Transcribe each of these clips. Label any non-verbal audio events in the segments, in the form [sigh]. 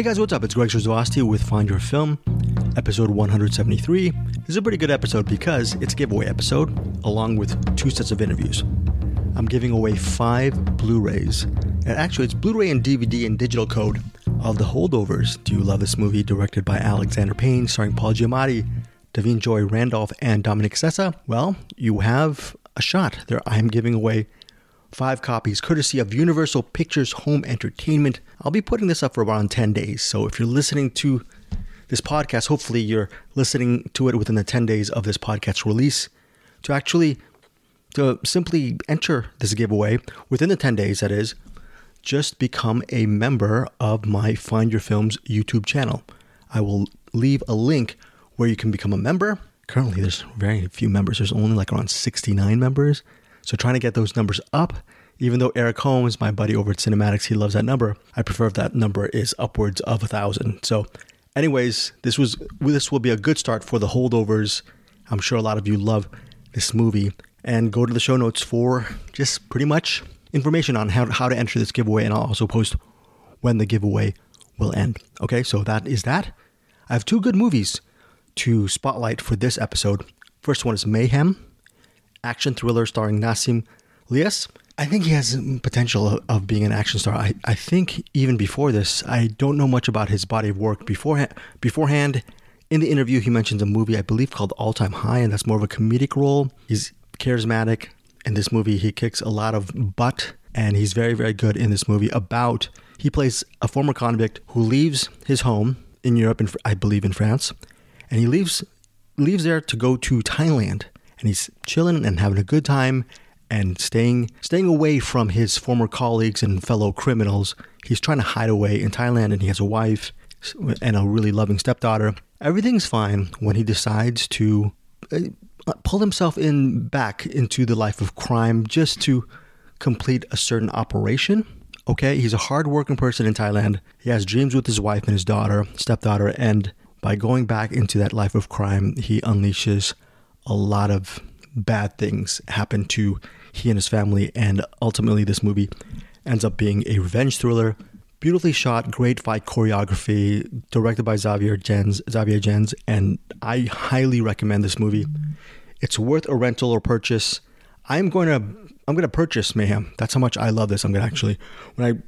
Hey guys, what's up? It's Greg Srisavasdi with Find Your Film, episode 173. This is a pretty good episode because it's a giveaway episode, along with two sets of interviews. I'm giving away five Blu-rays, and actually it's Blu-ray and DVD and digital code of The Holdovers. Do you love this movie directed by Alexander Payne, starring Paul Giamatti, Da'Vine Joy Randolph, and Dominic Sessa? Well, you have a shot. There, I am giving away five copies courtesy of Universal Pictures Home Entertainment. I'll be putting this up for around 10 days. So if you're listening to this podcast, hopefully you're listening to it within the 10 days of this podcast release to actually to simply enter this giveaway within the 10 days that is just become a member of my Find Your Films YouTube channel. I will leave a link where you can become a member. Currently, there's very few members. There's only like around 69 members. So trying to get those numbers up, even though Eric Holmes, my buddy over at CinemAddicts, he loves that number. I prefer if that number is upwards of a thousand. So, anyways, this was this will be a good start for the holdovers. I'm sure a lot of you love this movie, and go to the show notes for just pretty much information on how how to enter this giveaway, and I'll also post when the giveaway will end. Okay, so that is that. I have two good movies to spotlight for this episode. First one is Mayhem action thriller starring Nassim Lyes. I think he has potential of being an action star. I, I think even before this, I don't know much about his body of work. Beforehand, beforehand, in the interview, he mentions a movie I believe called All Time High, and that's more of a comedic role. He's charismatic. In this movie, he kicks a lot of butt, and he's very, very good in this movie. About he plays a former convict who leaves his home in Europe, and I believe in France, and he leaves leaves there to go to Thailand and he's chilling and having a good time and staying staying away from his former colleagues and fellow criminals. He's trying to hide away in Thailand and he has a wife and a really loving stepdaughter. Everything's fine when he decides to uh, pull himself in back into the life of crime just to complete a certain operation. Okay, he's a hardworking person in Thailand. He has dreams with his wife and his daughter, stepdaughter, and by going back into that life of crime, he unleashes a lot of bad things happen to he and his family, and ultimately, this movie ends up being a revenge thriller. Beautifully shot, great fight choreography, directed by Xavier Gens, Xavier Gens, and I highly recommend this movie. It's worth a rental or purchase. I'm going to I'm going to purchase Mayhem. That's how much I love this. I'm going to actually when I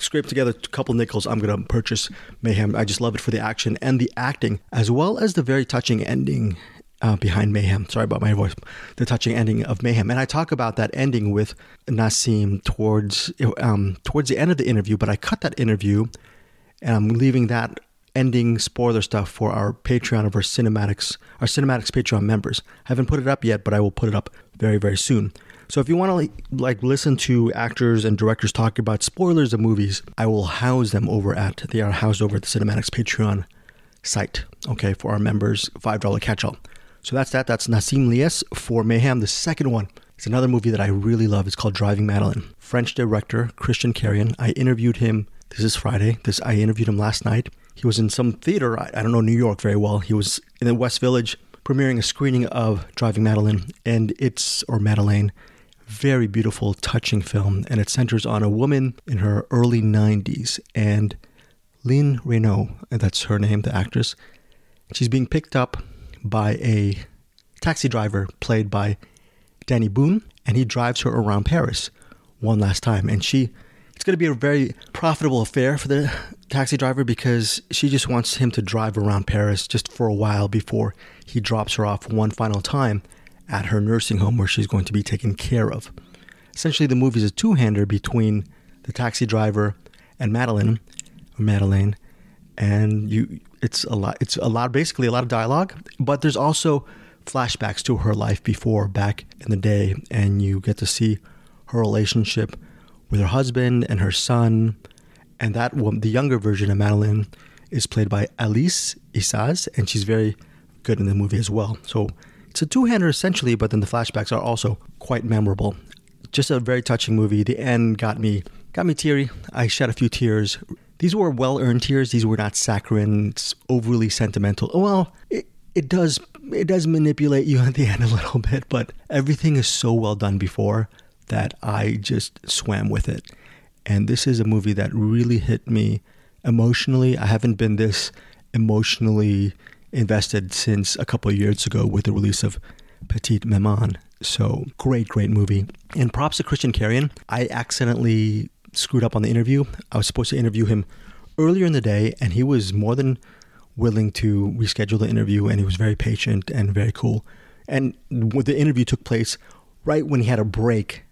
scrape together a couple nickels, I'm going to purchase Mayhem. I just love it for the action and the acting, as well as the very touching ending uh, behind Mayhem. Sorry about my voice. The touching ending of Mayhem, and I talk about that ending with Nassim towards um, towards the end of the interview. But I cut that interview, and I'm leaving that ending spoiler stuff for our Patreon of our CinemAddicts, our CinemAddicts Patreon members. I haven't put it up yet, but I will put it up very very soon. So if you want to like, like listen to actors and directors talk about spoilers of movies, I will house them over at they are housed over at the CinemAddicts Patreon site. Okay, for our members, five dollar catch all. So that's that. That's Nassim Lyes for Mayhem. The second one is another movie that I really love. It's called Driving Madeline. French director Christian Carion. I interviewed him. This is Friday. This I interviewed him last night. He was in some theater. I, I don't know New York very well. He was in the West Village premiering a screening of Driving Madeline, and it's or Madeleine. Very beautiful, touching film, and it centers on a woman in her early 90s and Line Renaud, that's her name, the actress. She's being picked up by a taxi driver played by Dany Boon, and he drives her around Paris one last time. And she, it's going to be a very profitable affair for the taxi driver because she just wants him to drive around Paris just for a while before he drops her off one final time at her nursing home where she's going to be taken care of. Essentially, the movie is a two-hander between the taxi driver and Madeline, or Madeleine, and you it's a lot it's a lot basically a lot of dialogue but there's also flashbacks to her life before back in the day and you get to see her relationship with her husband and her son and that one the younger version of Madeline is played by Alice Isaaz and she's very good in the movie as well. So it's a two-hander essentially but then the flashbacks are also quite memorable. Just a very touching movie. The end got me got me teary. I shed a few tears these were well earned tears. These were not saccharine, overly sentimental. Well, it, it does it does manipulate you [laughs] at the end a little bit, but everything is so well done before that I just swam with it. And this is a movie that really hit me emotionally. I haven't been this emotionally invested since a couple of years ago with the release of Petite Maman. So great, great movie. And props to Christian Carion. I accidentally screwed up on the interview. I was supposed to interview him earlier in the day, and he was more than willing to reschedule the interview, and he was very patient and very cool. And the interview took place right when he had a break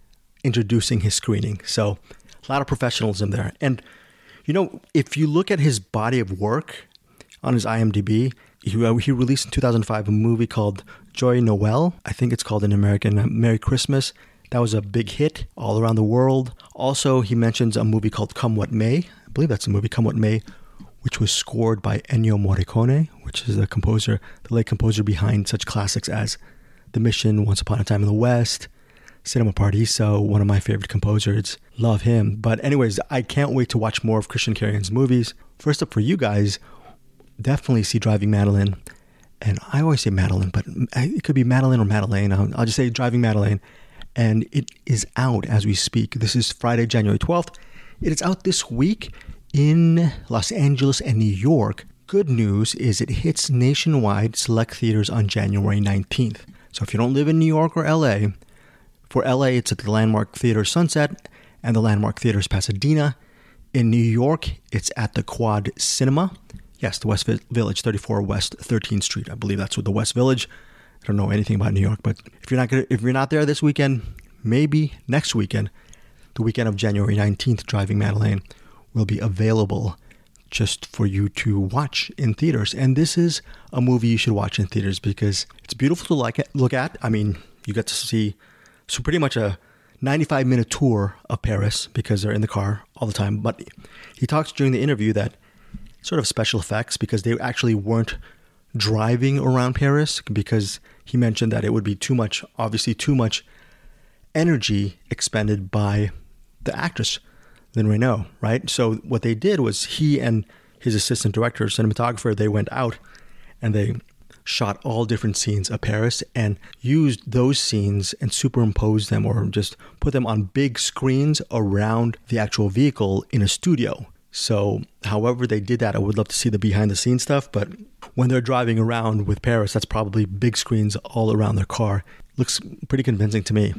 introducing his screening. So a lot of professionalism there. And you know, if you look at his body of work on his IMDb, he, uh, he released in 2005 a movie called Joy Noel. I think it's called in American Merry Christmas. That was a big hit all around the world. Also, he mentions a movie called Come What May. I believe that's a movie, Come What May, which was scored by Ennio Morricone, which is the composer, the late composer behind such classics as The Mission, Once Upon a Time in the West, Cinema Paradiso, one of my favorite composers. Love him. But, anyways, I can't wait to watch more of Christian Carion's movies. First up for you guys, definitely see Driving Madeline. And I always say Madeline, but it could be Madeline or Madeleine. I'll, just say Driving Madeleine and it is out as we speak. This is Friday, January 12th. It is out this week in Los Angeles and New York. Good news is it hits nationwide select theaters on January 19th. So if you don't live in New York or LA, for LA it's at the Landmark Theater Sunset and the Landmark Theaters Pasadena. In New York, it's at the Quad Cinema. Yes, the West Village, 34 West 13th Street. I believe that's what the West Village. Don't know anything about New York, but if you're not gonna, if you're not there this weekend, maybe next weekend, the weekend of January 19th, Driving Madeleine will be available just for you to watch in theaters. And this is a movie you should watch in theaters because it's beautiful to like look at. I mean, you get to see so pretty much a 95 minute tour of Paris because they're in the car all the time. But he talks during the interview that sort of special effects because they actually weren't driving around Paris because he mentioned that it would be too much, obviously, too much energy expended by the actress, Line Renaud, right? So what they did was he and his assistant director, cinematographer, they went out and they shot all different scenes of Paris and used those scenes and superimposed them or just put them on big screens around the actual vehicle in a studio. So, however they did that, I would love to see the behind the scenes stuff. But when they're driving around with Paris, that's probably big screens all around their car. Looks pretty convincing to me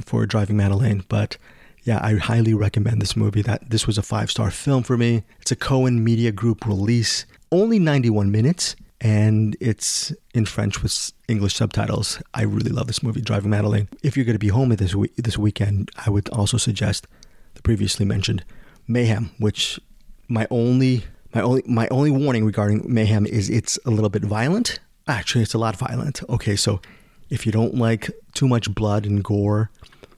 for driving Madeleine. But yeah, I highly recommend this movie. That this was a five star film for me. It's a Cohen Media Group release, only 91 minutes, and it's in French with English subtitles. I really love this movie, Driving Madeleine. If you're going to be home this week, this weekend, I would also suggest the previously mentioned Mayhem, which my only my only my only warning regarding mayhem is it's a little bit violent. Actually, it's a lot violent. Okay, so if you don't like too much blood and gore,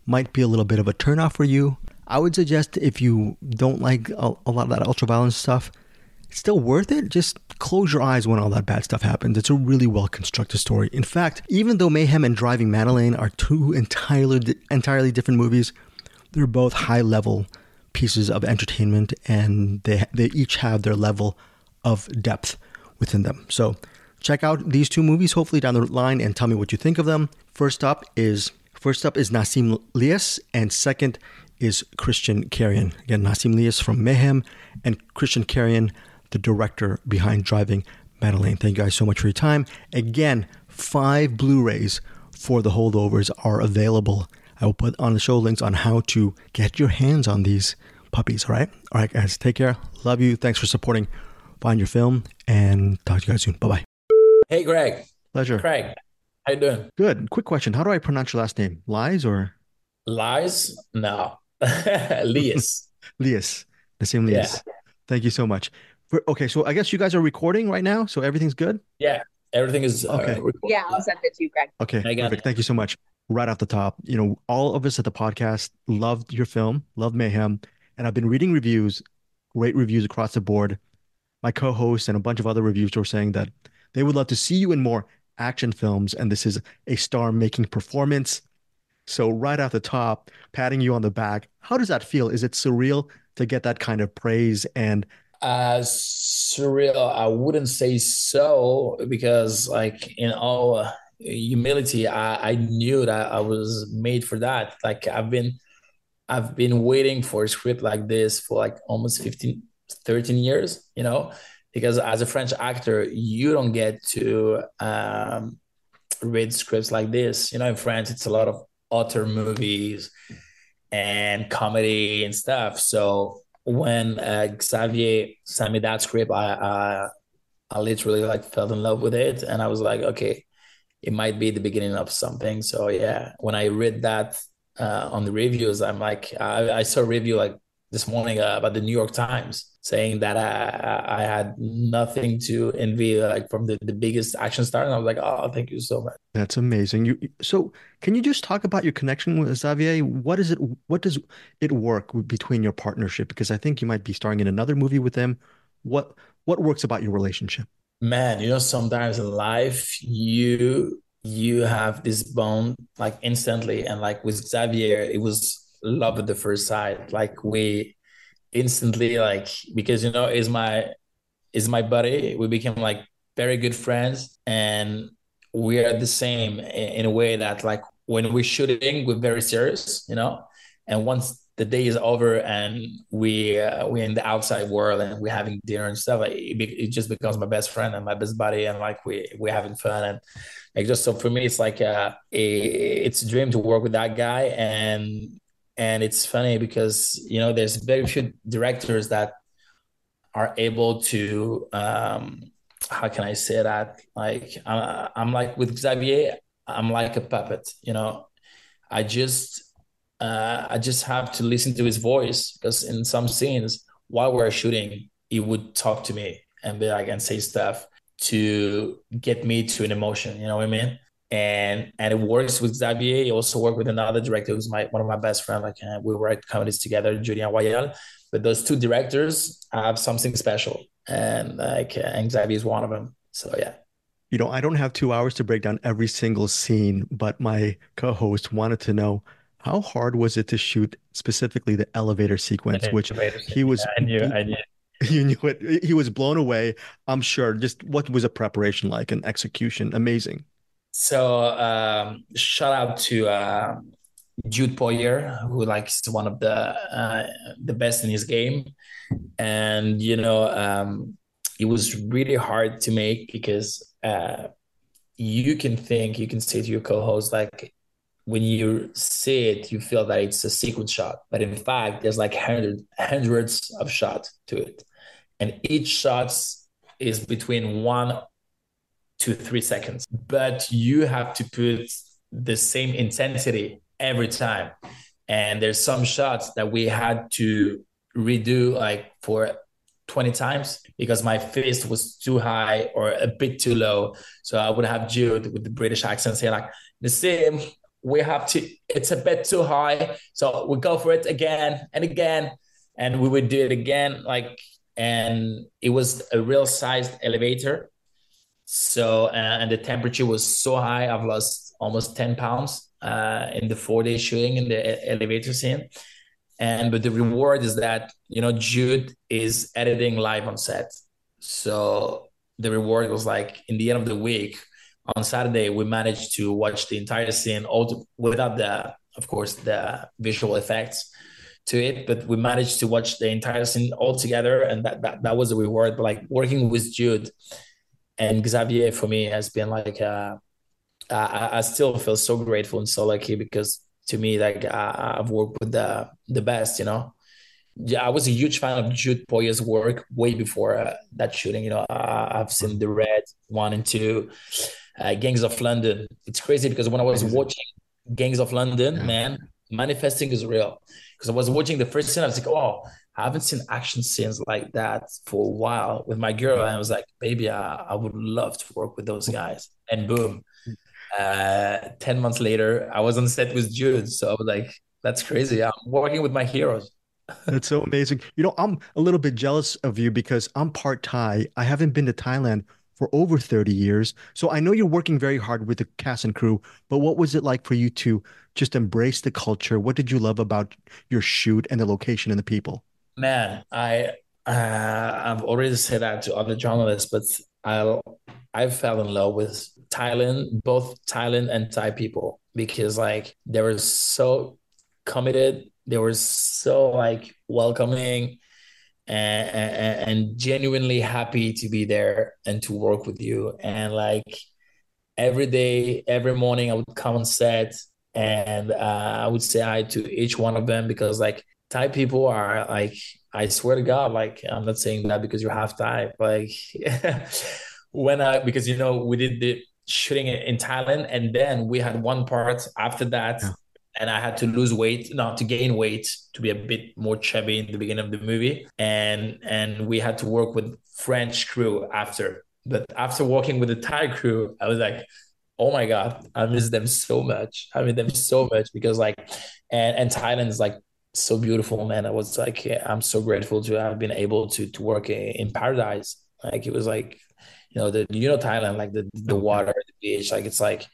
might be a little bit of a turnoff for you. I would suggest if you don't like a, a lot of that ultra violent stuff, it's still worth it. Just close your eyes when all that bad stuff happens. It's a really well constructed story. In fact, even though Mayhem and Driving Madeline are two entirely entirely different movies, they're both high level pieces of entertainment and they they each have their level of depth within them. So check out these two movies hopefully down the line and tell me what you think of them. First up is first up is Nassim Lyes and second is Christian Carion. Again, Nassim Lyes from Mayhem and Christian Carion, the director behind Driving Madeline. Thank you guys so much for your time. Again, five Blu-rays for the holdovers are available I will put on the show links on how to get your hands on these puppies. All right. All right, guys. Take care. Love you. Thanks for supporting Find Your Film and talk to you guys soon. Bye bye. Hey, Greg. Pleasure. Craig. How you doing? Good. Quick question. How do I pronounce your last name? Lies or? Lies? No. [laughs] Lias. [laughs] Lias. The same Lias. Yeah. Thank you so much. For, okay, so I guess you guys are recording right now, so everything's good. Yeah, everything is uh, okay. Uh, yeah, I'll send it to you, Greg. Okay, perfect. It. Thank you so much right off the top. You know, all of us at the podcast loved your film, loved Mayhem, and I've been reading reviews, great reviews across the board. My co-host and a bunch of other reviewers were saying that they would love to see you in more action films, and this is a star-making performance. So right off the top, patting you on the back, how does that feel? Is it surreal to get that kind of praise and uh surreal i wouldn't say so because like in all humility I, I knew that i was made for that like i've been i've been waiting for a script like this for like almost 15 13 years, you know, because as a French actor, you don't get to um, read scripts like this. You know, in France, it's a lot of author movies and comedy and stuff. So when uh, Xavier sent me that script, I, I I literally like fell in love with it, and I was like, okay, it might be the beginning of something. So yeah, when I read that uh, on the reviews, I'm like, I, I saw a review like this morning uh, about the New York Times saying that I, I had nothing to envy like from the, the biggest action star, and I was like, oh, thank you so much. That's amazing. You so can you just talk about your connection with Xavier? What is it? What does it work between your partnership? Because I think you might be starring in another movie with him. What what works about your relationship? Man, you know, sometimes in life you you have this bond like instantly, and like with Xavier, it was love at the first sight. Like we instantly like because you know is my is my buddy. We became like very good friends, and we are the same in a way that like when we're shooting, we're very serious, you know. And once the day is over and we uh, we're in the outside world and we're having dinner and stuff, it, it, just becomes my best friend and my best buddy, and like we we're having fun and like just so for me, it's like uh, a, it's a dream to work with that guy and and it's funny because you know there's very few directors that are able to um how can i say that? Like i'm, I'm like with xavier i'm like a puppet you know? I just uh i just have to listen to his voice because in some scenes while we're shooting he would talk to me and be like and say stuff to get me to an emotion you know what i mean and and it works with Xavier. He also worked with another director who's my one of my best friends. Like uh, we write comedies together, Julien Royal. But those two directors have something special, and like uh, Xavier is one of them. So yeah. You know, I don't have two hours to break down every single scene, but my co-host wanted to know how hard was it to shoot specifically the elevator sequence, which he was. I knew, I knew. [laughs] You knew it. He was blown away. I'm sure. Just what was a preparation like and execution? Amazing. So um, shout out to uh, Jude Poyer, who like is one of the uh, the best in his game, and you know um, it was really hard to make because uh, you can think you can say to your co-host like when you see it you feel that it's a sequence shot but in fact there's like hundred, hundreds of shots to it and each shot is between one to three seconds. But you have to put the same intensity every time. And there's some shots that we had to redo like for 20 times because my fist was too high or a bit too low. So I would have Jude with the British accent say like the same. We have to, it's a bit too high. So we go for it again and again. And we would do it again. Like, and it was a real sized elevator so, uh, and the temperature was so high, I've lost almost 10 pounds uh, in the four day shooting in the elevator scene. And, but the reward is that, you know, Jude is editing live on set. So the reward was like in the end of the week on Saturday, we managed to watch the entire scene all to, without the, of course, the visual effects to it, but we managed to watch the entire scene all together. And that, that, that was a reward. But like working with Jude, and Xavier for me has been like uh, I, I still feel so grateful and so lucky because to me like I, I've worked with the the best you know yeah I was a huge fan of Jude Poyer's work way before uh, that shooting you know I, have seen the Raid one and two uh, Gangs of London it's crazy because when I was watching Gangs of London yeah. man manifesting is real because I was watching the first scene I was like oh I haven't seen action scenes like that for a while with my girl. And I was like, baby, I, I would love to work with those guys. And boom, uh, 10 months later, I was on set with Jude. So I was like, that's crazy. I'm working with my heroes. [laughs] That's so amazing. You know, I'm a little bit jealous of you because I'm part Thai. I haven't been to Thailand for over 30 years. So I know you're working very hard with the cast and crew, but what was it like for you to just embrace the culture? What did you love about your shoot and the location and the people? man, I uh, I've already said that to other journalists, but I I fell in love with Thailand, both Thailand and Thai people, because like they were so committed, they were so like welcoming, and, genuinely happy to be there and to work with you. And like every day, every morning, I would come on set and uh, I would say hi to each one of them because like Thai people are like, I swear to God, like I'm not saying that because you're half Thai, like [laughs] when I because you know we did the shooting in Thailand and then we had one part after that. Yeah and I had to lose weight, not to gain weight, to be a bit more chubby in the beginning of the movie, and and we had to work with French crew after. But after working with the Thai crew, I was like, oh my god, I miss them so much. I miss them so much because like, and and Thailand is like so beautiful, man. I was like, I'm so grateful to have been able to to work in paradise. Like it was like, you know, the you know Thailand, like the the water, the beach, like it's like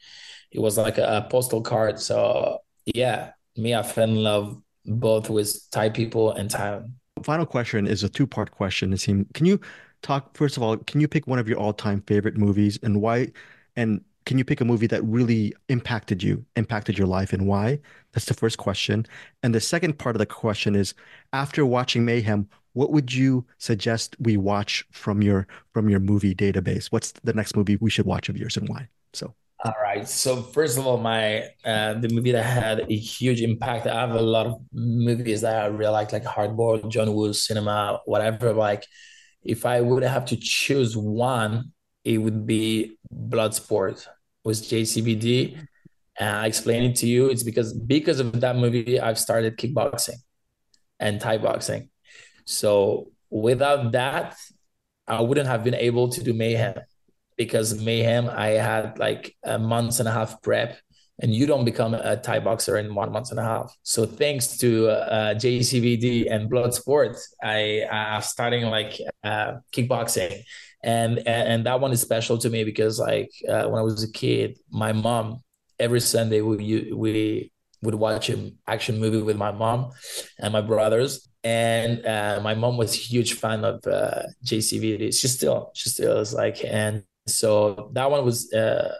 it was like a, a postal card. So yeah, me, I fell in love both with Thai people and Thailand. Final question is a two part question. It seems. Can you talk first of all? Can you pick one of your all time favorite movies and why? And can you pick a movie that really impacted you, impacted your life, and why? That's the first question. And the second part of the question is: after watching Mayhem, what would you suggest we watch from your from your movie database? What's the next movie we should watch of yours and why? So all right. So first of all, my uh, the movie that had a huge impact. I have a lot of movies that I really like, like Hard Boiled, John Woo, Cinema, whatever. Like, if I would have to choose one, it would be Bloodsport with JCVD. And I explain it to you. It's because because of that movie, I've started kickboxing and Thai boxing. So without that, I wouldn't have been able to do mayhem because mayhem i had like a month and a half prep and you don't become a thai boxer in one month and a half. So thanks to uh, jcvd and bloodsport i i'm starting like uh, kickboxing. And, and and that one is special to me because like uh, when i was a kid my mom every sunday we we would watch an action movie with my mom and my brothers. And uh, my mom was a huge fan of uh, JCVD. She still, she still is like, and so that one was uh,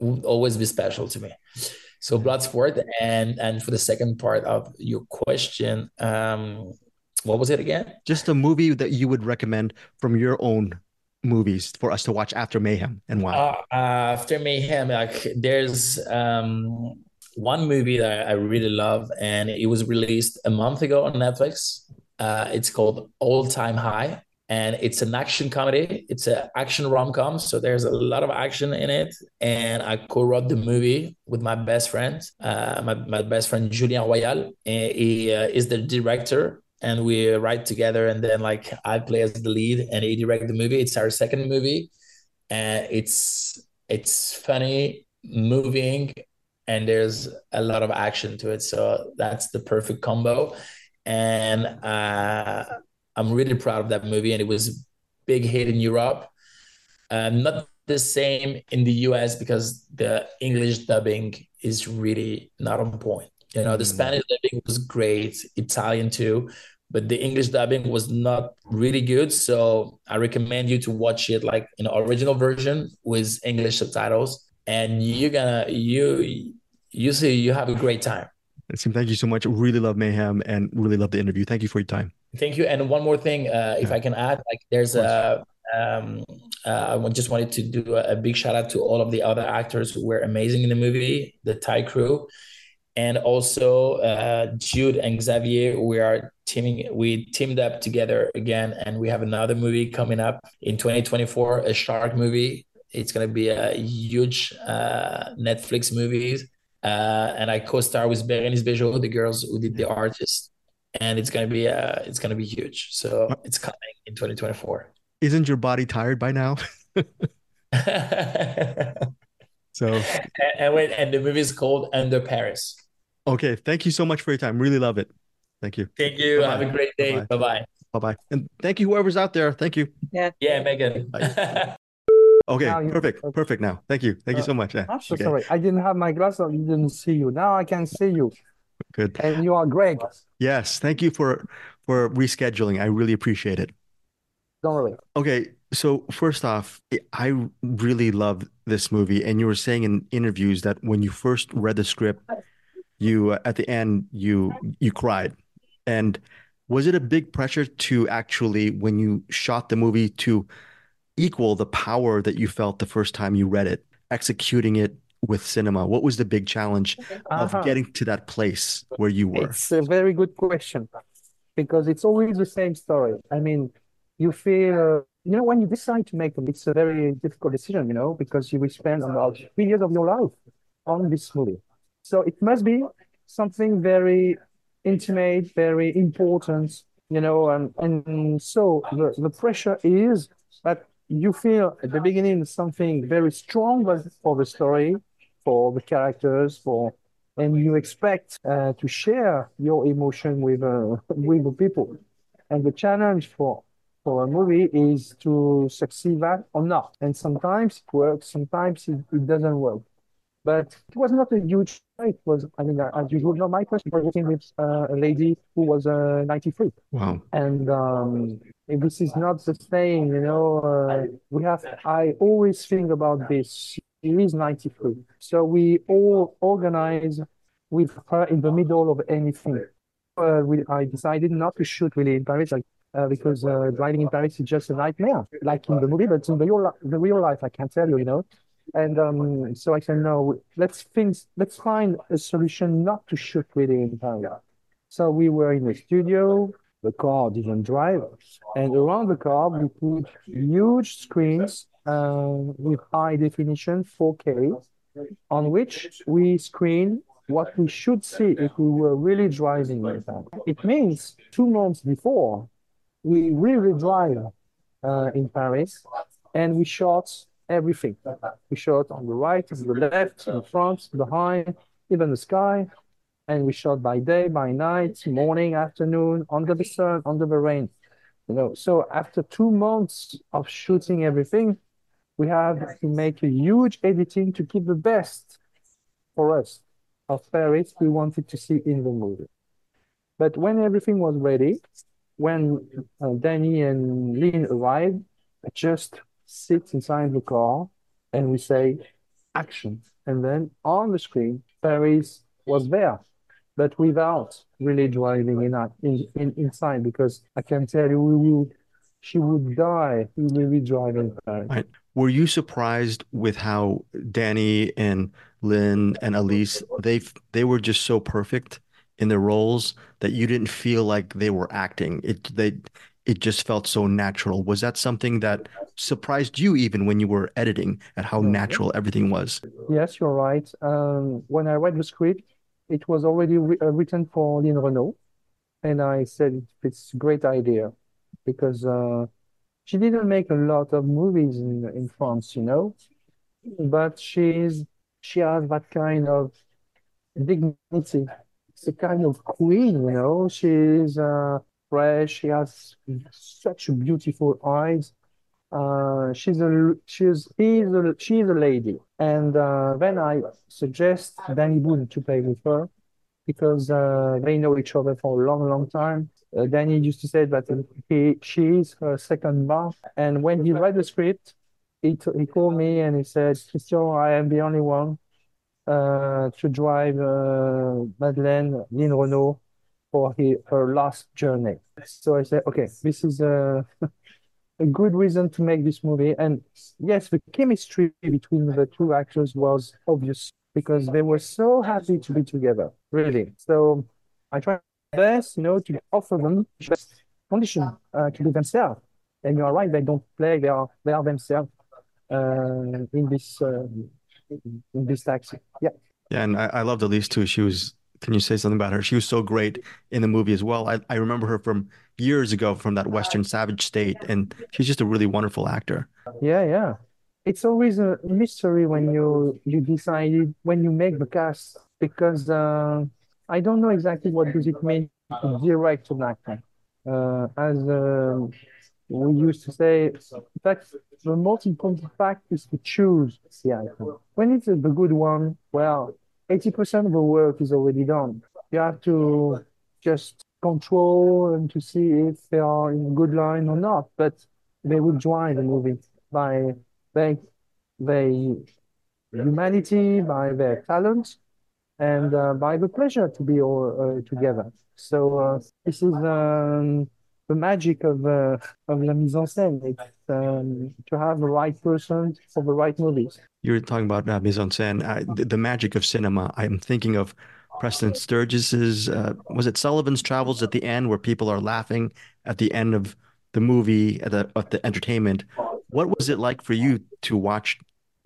would always be special to me. So Bloodsport, and and for the second part of your question, um, what was it again? Just a movie that you would recommend from your own movies for us to watch after Mayhem, and why? Uh, after Mayhem, like there's um, one movie that I really love, and it was released a month ago on Netflix. Uh, it's called All Time High and it's an action comedy. It's an action rom com, so there's a lot of action in it. And I co-wrote the movie with my best friend, uh, my my best friend Julien Royal. And he uh, is the director, and we write together. And then like I play as the lead, and he directed the movie. It's our second movie, and it's it's funny, moving, and there's a lot of action to it. So that's the perfect combo. And uh, I'm really proud of that movie, and it was a big hit in Europe. Um, not the same in the US because the English dubbing is really not on point. You know, the mm. Spanish dubbing was great, Italian too, but the English dubbing was not really good. So I recommend you to watch it like in original version with English subtitles, and you're gonna you you see you have a great time. Thank you so much. Really love Mayhem and really love the interview. Thank you for your time. Thank you. And one more thing, uh, if I can add, like there's a, um, uh, I just wanted to do a, a, big shout out to all of the other actors who were amazing in the movie, the Thai crew, and also uh, Jude and Xavier. We are teaming, we teamed up together again, and we have another movie coming up in 2024, a shark movie. It's going to be a huge uh, Netflix movie. Uh, and I co-star with Berenice Bejo, the girls who did The Artist and it's gonna be uh it's gonna be huge. So it's coming in 2024. Isn't your body tired by now? [laughs] so [laughs] and, and wait, and the movie is called Under Paris. Okay, thank you so much for your time. Really love it. Thank you. Thank you. Bye-bye. Have a great day. Bye bye. Bye bye. And thank you, whoever's out there. Thank you. Yeah. Yeah, Megan. [laughs] Okay, perfect, perfect. Now, thank you, thank you so much. Yeah. I'm so okay. sorry. I didn't have my glasses. I didn't see you. Now I can see you. Good. And you are Greg. Yes, thank you for for rescheduling. I really appreciate it. Don't worry. Okay, so first off, I really love this movie, and you were saying in interviews that when you first read the script, you uh, at the end you you cried, and Was it a big pressure to actually, when you shot the movie, to equal the power that you felt the first time you read it, executing it with cinema? What was the big challenge of Uh-huh. getting to that place where you were? It's a very good question because it's always the same story. I mean, you feel, you know, when you decide to make them, it's a very difficult decision, you know, because you will spend about three years of your life on this movie. So it must be something very intimate, very important, you know, and, and so the, the pressure is that you feel at the beginning something very strong for the story, for the characters, for and you expect uh, to share your emotion with uh, [laughs] with the people. And the challenge for for a movie is to succeed that or not. And sometimes it works, sometimes it, it doesn't work. But it was not a huge. It was, I mean, as usual, not my question. Was working with uh, a lady who was uh, 93. Wow. And um, this is not the same, you know. Uh, we have, I always think about this. She is 93. So we all organize with her in the middle of anything. Uh, we, I decided not to shoot really in Paris, like, uh, because uh, driving in Paris is just a nightmare, like in the movie, but in the real, the real life, I can tell you, you know. And um, so I said, no, let's think, let's find a solution not to shoot really in Paris. So we were in the studio, the car didn't drive, and around the car we put huge screens uh, with high definition 4K, on which we screen what we should see if we were really driving in Paris. It means two months before we really drive uh, in Paris, and we shot everything. We shot on the right, on the left, in front, behind, even the sky. And we shot by day, by night, morning, afternoon, under the sun, under the rain. You know, so after two months of shooting everything, we have to make a huge editing to keep the best for us of Paris we wanted to see in the movie. But when everything was ready, when uh, Dany and Line arrived, I just sit inside the car and we say action. And then on the screen, Paris was there, but without really driving in, in, in inside because I can tell you, we will, she would die. if We be driving Paris. Right. Were you surprised with how Dany and Line and Elise they they were just so perfect in their roles that you didn't feel like they were acting. It they it just felt so natural. Was that something that surprised you even when you were editing at how natural everything was? Yes, you're right. Um, when I read the script, it was already wri- uh, written for Line Renaud, and I said it's a great idea because uh, she didn't make a lot of movies in in France, you know, but she's she has that kind of dignity. It's a kind of queen, you know. She's uh, fresh. She has such beautiful eyes. Uh, she's a she's he's a she's a lady, and uh, then I suggest Dany Boon to play with her because uh, they know each other for a long, long time. Uh, Dany used to say that he she is her second mom, and when he read the script, he t he called me and he said, "Christian, I am the only one uh, to drive uh, Madeleine Line Renaud for he, her last journey." So I said, "Okay, this is a." [laughs] a good reason to make this movie. And yes, the chemistry between the two actors was obvious because they were so happy to be together, really. So I tried my best, you know, to offer them the best condition uh, to be themselves. And you are right, they don't play, they are they are themselves uh, in this uh, in this taxi. Yeah. Yeah, and I, I loved Elise too. She was, can you say something about her? She was so great in the movie as well. I, I remember her from years ago from that Western Savage State, and she's just a really wonderful actor. Yeah, yeah. It's always a mystery when you you decided when you make the cast because uh, I don't know exactly what does it mean to direct an actor. Uh, as um we used to say, fact, the most important fact is to choose the actor. When it's a, the good one, well, 80% of the work is already done. You have to just control and to see if they are in a good line or not, but they will drive the movie by their, their humanity, by their talent, and uh, by the pleasure to be all uh, together. So uh, this is um, the magic of uh, of la mise en scène. It's um, to have the right person for the right movies. You're talking about uh, mise en scène, uh, the, the, magic of cinema. I'm thinking of Preston Sturges's. Uh, was it Sullivan's Travels at the end, where people are laughing at the end of the movie at the, at the entertainment. What was it like for you to watch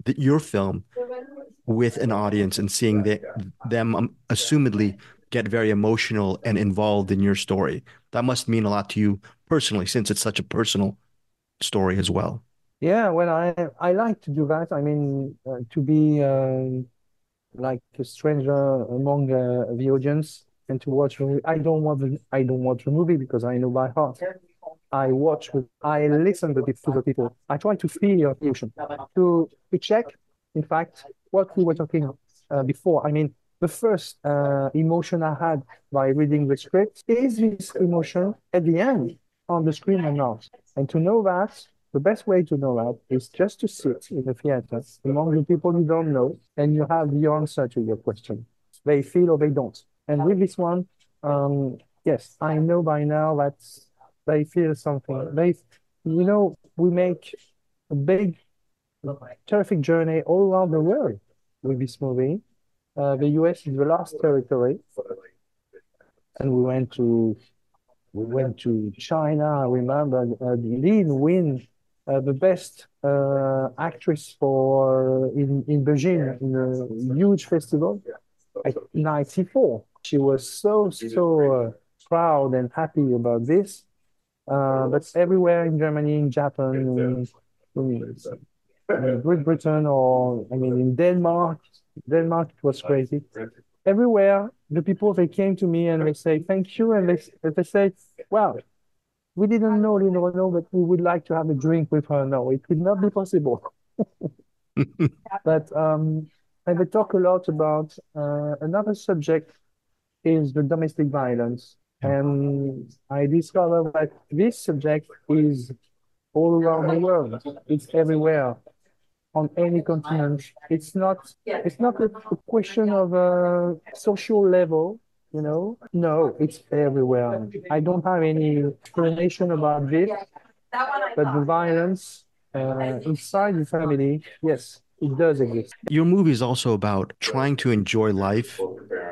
the, your film with an audience and seeing the, them um, assumedly get very emotional and involved in your story? That must mean a lot to you personally, since it's such a personal story as well. Yeah, well, I I like to do that. I mean, uh, to be uh, like a stranger among uh, the audience and to watch. I don't want the, I don't watch the movie because I know by heart. I watch, I listen to the, people. I try to feel your emotion, to, to check, in fact, what we were talking uh, before. I mean, the first uh, emotion I had by reading the script is this emotion at the end on the screen or not. And to know that, the best way to know that is just to sit in the theater among the people you don't know and you have the answer to your question. They feel or they don't. And with this one, um, yes, I know by now that they feel something. They, you know, we make a big, terrific journey all around the world with this movie. Uh, the US is the last territory, and we went to we went to China. I remember uh, Line win uh, the best uh, actress for in in Beijing in a huge festival at '94. She was so so uh, proud and happy about this. Uh, but everywhere in Germany, in Japan, in, in, in Great Britain, or I mean in Denmark, Denmark it was crazy. Everywhere, the people they came to me and they say thank you, and they they say, well, we didn't know Line Renaud, but we would like to have a drink with her. No, it could not be possible. [laughs] [laughs] but um, and they talk a lot about uh, another subject is the domestic violence. And I discovered that this subject is all around the world. It's everywhere on any continent. It's not it's not a question of a social level, you know. No, it's everywhere. I don't have any explanation about this, but the violence uh, inside the family, yes, it does exist. Your movie is also about trying to enjoy life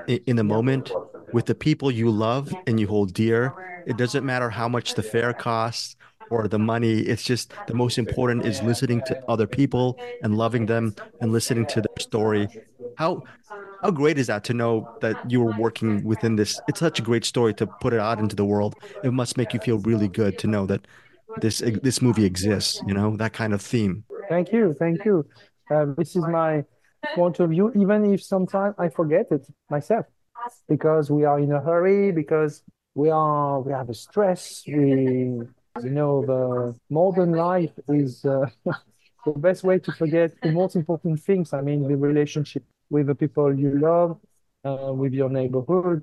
in, the moment with the people you love and you hold dear. It doesn't matter how much the fare costs or the money. It's just the most important is listening to other people and loving them and listening to their story. How how great is that to know that you were working within this? It's such a great story to put it out into the world. It must make you feel really good to know that this this movie exists. You know that kind of theme. Thank you, thank you. Uh, this is my point of view, even if sometimes I forget it myself because we are in a hurry, because we are we have a stress. We you know the modern life is uh, [laughs] the best way to forget the most important things. I mean, the relationship with the people you love, uh, with your neighborhood,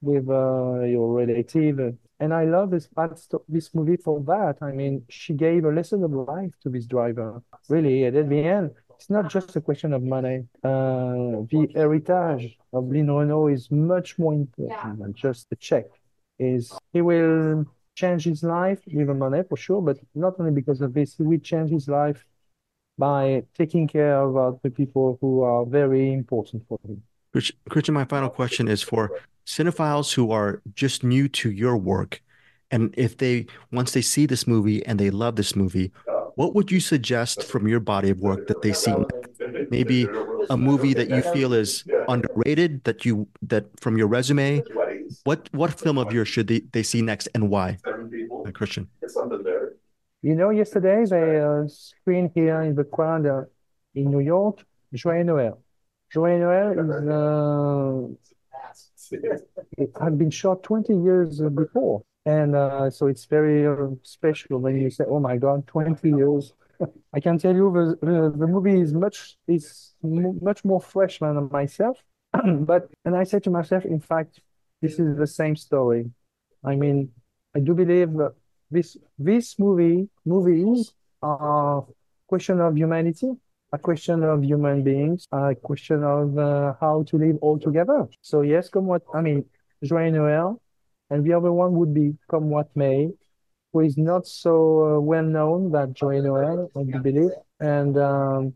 with uh, your relative. And I love this this movie for that. I mean, she gave a lesson of life to this driver, really. And at the end, it's not just a question of money. Uh, the heritage of Line Renaud is much more important than just the check. Is he will change his life even the money for sure, but not only because of this, he will change his life by taking care of uh, the people who are very important for him. Christian, my final question is for cinephiles who are just new to your work, and if they once they see this movie and they love this movie, what would you suggest from your body of work that they see? Maybe a movie that you feel is underrated that you that from your resume. What what film of yours should they, they see next and why? Uh, Christian. You know, yesterday they uh, screened here in the crowd uh, in New York, Joyeux Noël. Joyeux Noël is uh, it had been shot 20 years before. And uh, so it's very uh, special when you say, "Oh my God, 20 years." [laughs] I can tell you the, the, the movie is much is much more fresh than myself. [clears throat] but and I said to myself, in fact, this is the same story. I mean, I do believe this this movie movies are question of humanity. a question of human beings, a question of uh, how to live all together. So yes, come what I mean, Joyeux Noel, and the other one would be Come What May, who is not so uh, well known that Joyeux Noel, I believe, and um,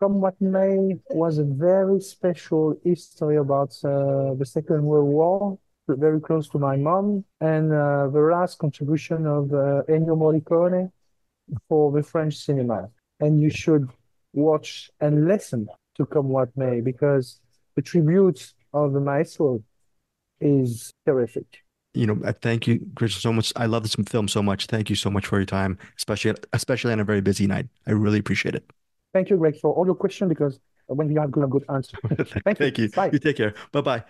Come What May was a very special history about uh, the Second World War, very close to my mom, and uh, the last contribution of uh, Ennio Morricone for the French cinema. And you should watch and listen to Come What May because the tribute of the maestro is terrific. You know, thank you, Christian, so much. I love this film so much. Thank you so much for your time, especially especially on a very busy night. I really appreciate it. Thank you, Greg, for all your questions because when you have good, good answer. Thank, [laughs] thank you. you. Bye. You take care. Bye bye.